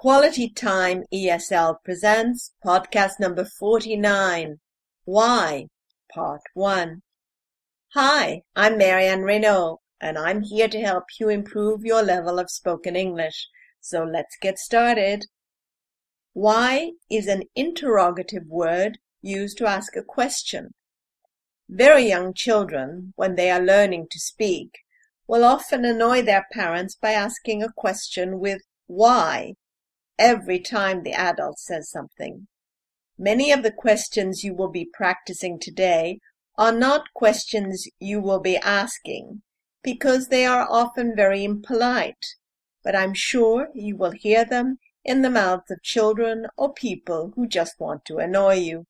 Quality Time ESL presents podcast number 49 Why? Part 1. Hi, I'm Marianne Reynaud, and I'm here to help you improve your level of spoken English. So let's get started. Why is an interrogative word used to ask a question. Very young children, when they are learning to speak, will often annoy their parents by asking a question with why every time the adult says something. Many of the questions you will be practicing today are not questions you will be asking because they are often very impolite, but I'm sure you will hear them in the mouths of children or people who just want to annoy you.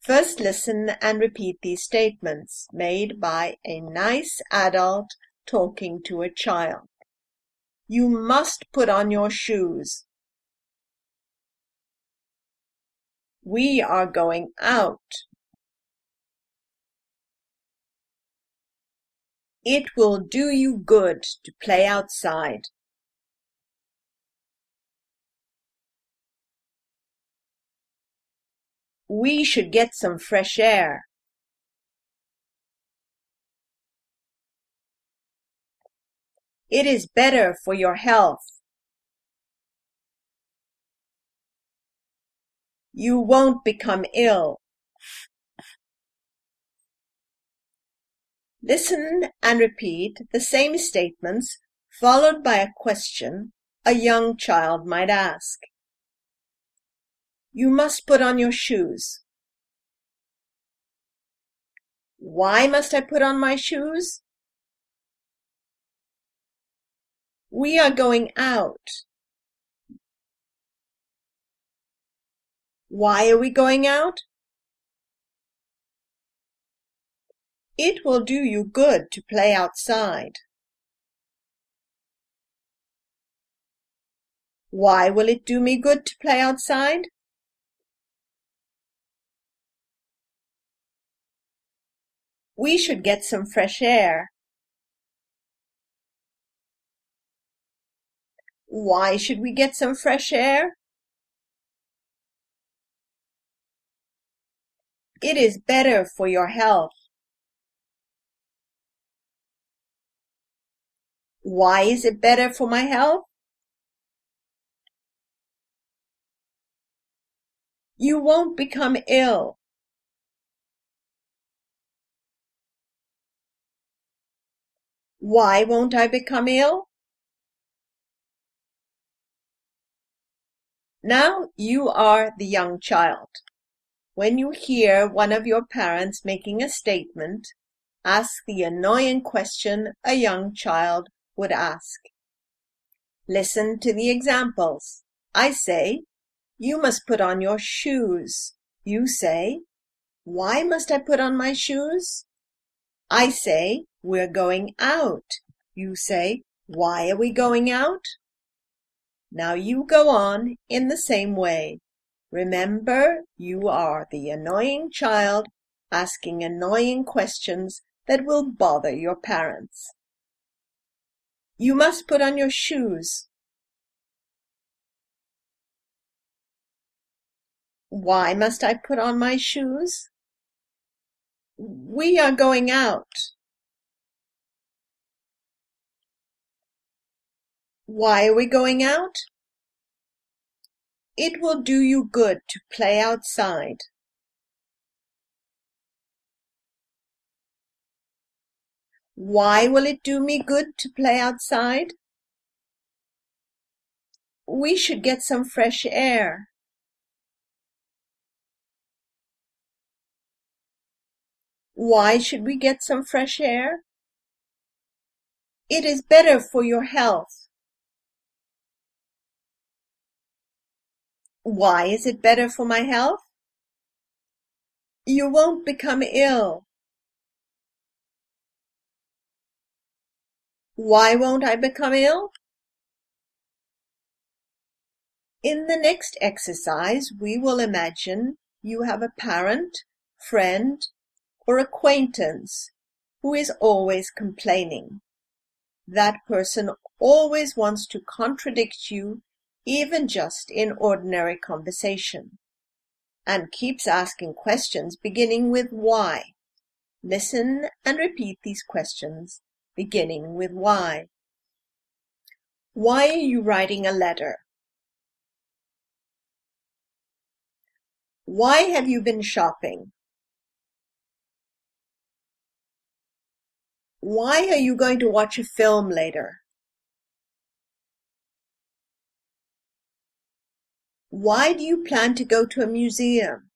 First listen and repeat these statements made by a nice adult talking to a child. You must put on your shoes. We are going out. It will do you good to play outside. We should get some fresh air. It is better for your health. You won't become ill. Listen and repeat the same statements followed by a question a young child might ask. You must put on your shoes. Why must I put on my shoes? We are going out. Why are we going out? It will do you good to play outside. Why will it do me good to play outside? We should get some fresh air. Why should we get some fresh air? It is better for your health. Why is it better for my health? You won't become ill. Why won't I become ill? Now you are the young child. When you hear one of your parents making a statement, ask the annoying question a young child would ask. Listen to the examples. I say, You must put on your shoes. You say, Why must I put on my shoes? I say, We're going out. You say, Why are we going out? Now you go on in the same way. Remember, you are the annoying child asking annoying questions that will bother your parents. You must put on your shoes. Why must I put on my shoes? We are going out. Why are we going out? It will do you good to play outside. Why will it do me good to play outside? We should get some fresh air. Why should we get some fresh air? It is better for your health. Why is it better for my health? You won't become ill. Why won't I become ill? In the next exercise, we will imagine you have a parent, friend, or acquaintance who is always complaining. That person always wants to contradict you even just in ordinary conversation, and keeps asking questions beginning with why. Listen and repeat these questions beginning with why. Why are you writing a letter? Why have you been shopping? Why are you going to watch a film later? Why do you plan to go to a museum?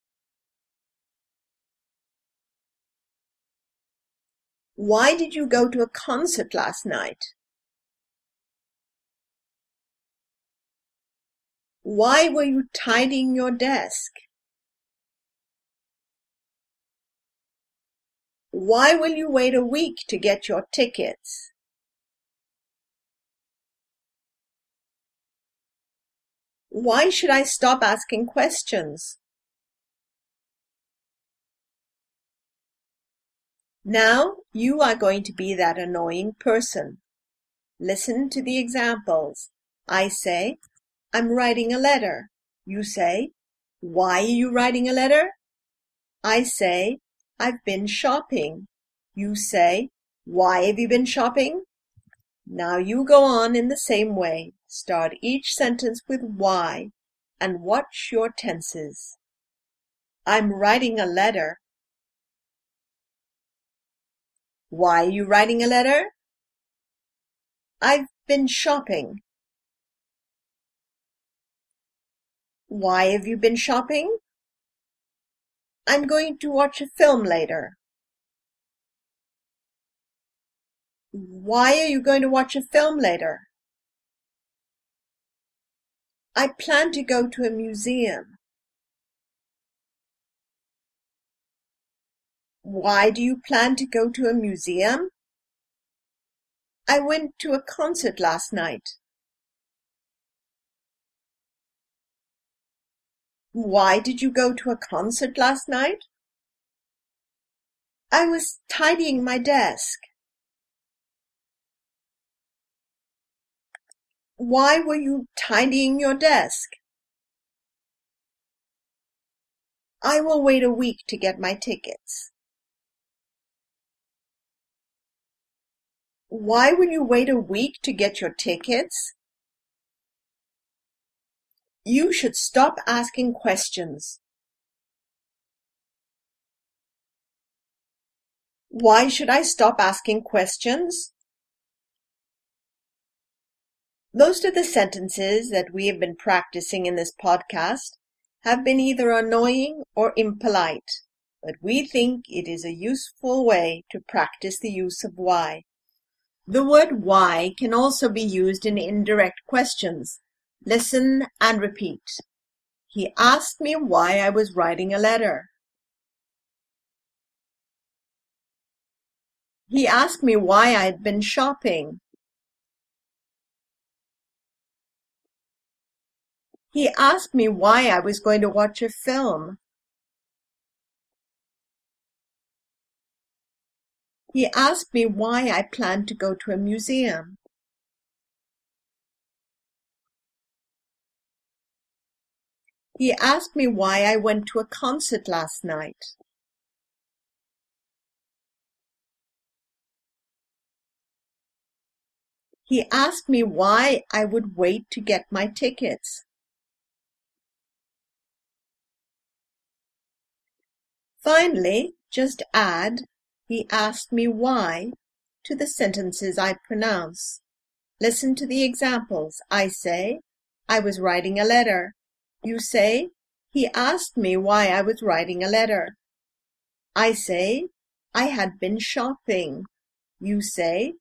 Why did you go to a concert last night? Why were you tidying your desk? Why will you wait a week to get your tickets? Why should I stop asking questions? Now you are going to be that annoying person. Listen to the examples. I say, I'm writing a letter. You say, why are you writing a letter? I say, I've been shopping. You say, why have you been shopping? Now you go on in the same way. Start each sentence with why and watch your tenses. I'm writing a letter. Why are you writing a letter? I've been shopping. Why have you been shopping? I'm going to watch a film later. Why are you going to watch a film later? I plan to go to a museum. Why do you plan to go to a museum? I went to a concert last night. Why did you go to a concert last night? I was tidying my desk. Why were you tidying your desk? I will wait a week to get my tickets. Why will you wait a week to get your tickets? You should stop asking questions. Why should I stop asking questions? Most of the sentences that we have been practicing in this podcast have been either annoying or impolite, but we think it is a useful way to practice the use of why. The word why can also be used in indirect questions. Listen and repeat. He asked me why I was writing a letter. He asked me why I had been shopping. He asked me why I was going to watch a film. He asked me why I planned to go to a museum. He asked me why I went to a concert last night. He asked me why I would wait to get my tickets. Finally, just add he asked me why to the sentences I pronounce. Listen to the examples. I say, I was writing a letter. You say, he asked me why I was writing a letter. I say, I had been shopping. You say,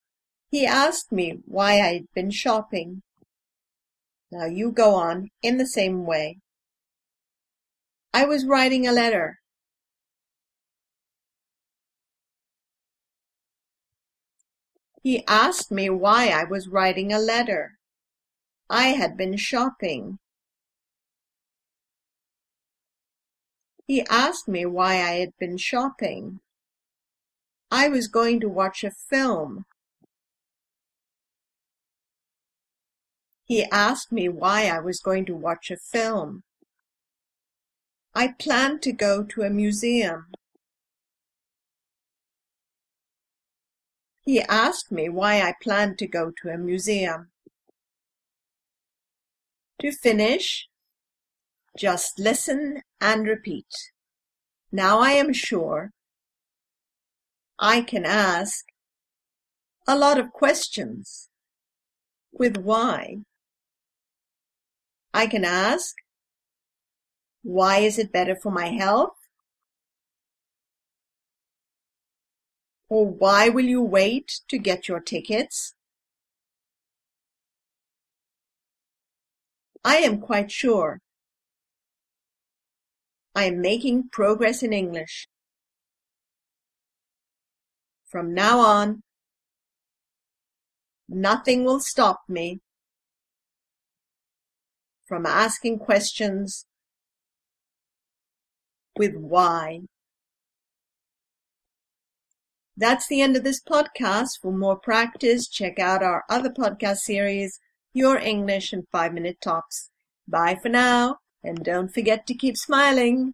he asked me why I had been shopping. Now you go on in the same way. I was writing a letter. He asked me why I was writing a letter. I had been shopping. He asked me why I had been shopping. I was going to watch a film. He asked me why I was going to watch a film. I planned to go to a museum. He asked me why I planned to go to a museum. To finish, just listen and repeat. Now I am sure I can ask a lot of questions with why. I can ask, why is it better for my health? Or why will you wait to get your tickets? I am quite sure. I am making progress in English. From now on, nothing will stop me from asking questions with why. That's the end of this podcast. For more practice, check out our other podcast series, Your English in 5 Minute Tops. Bye for now, and don't forget to keep smiling.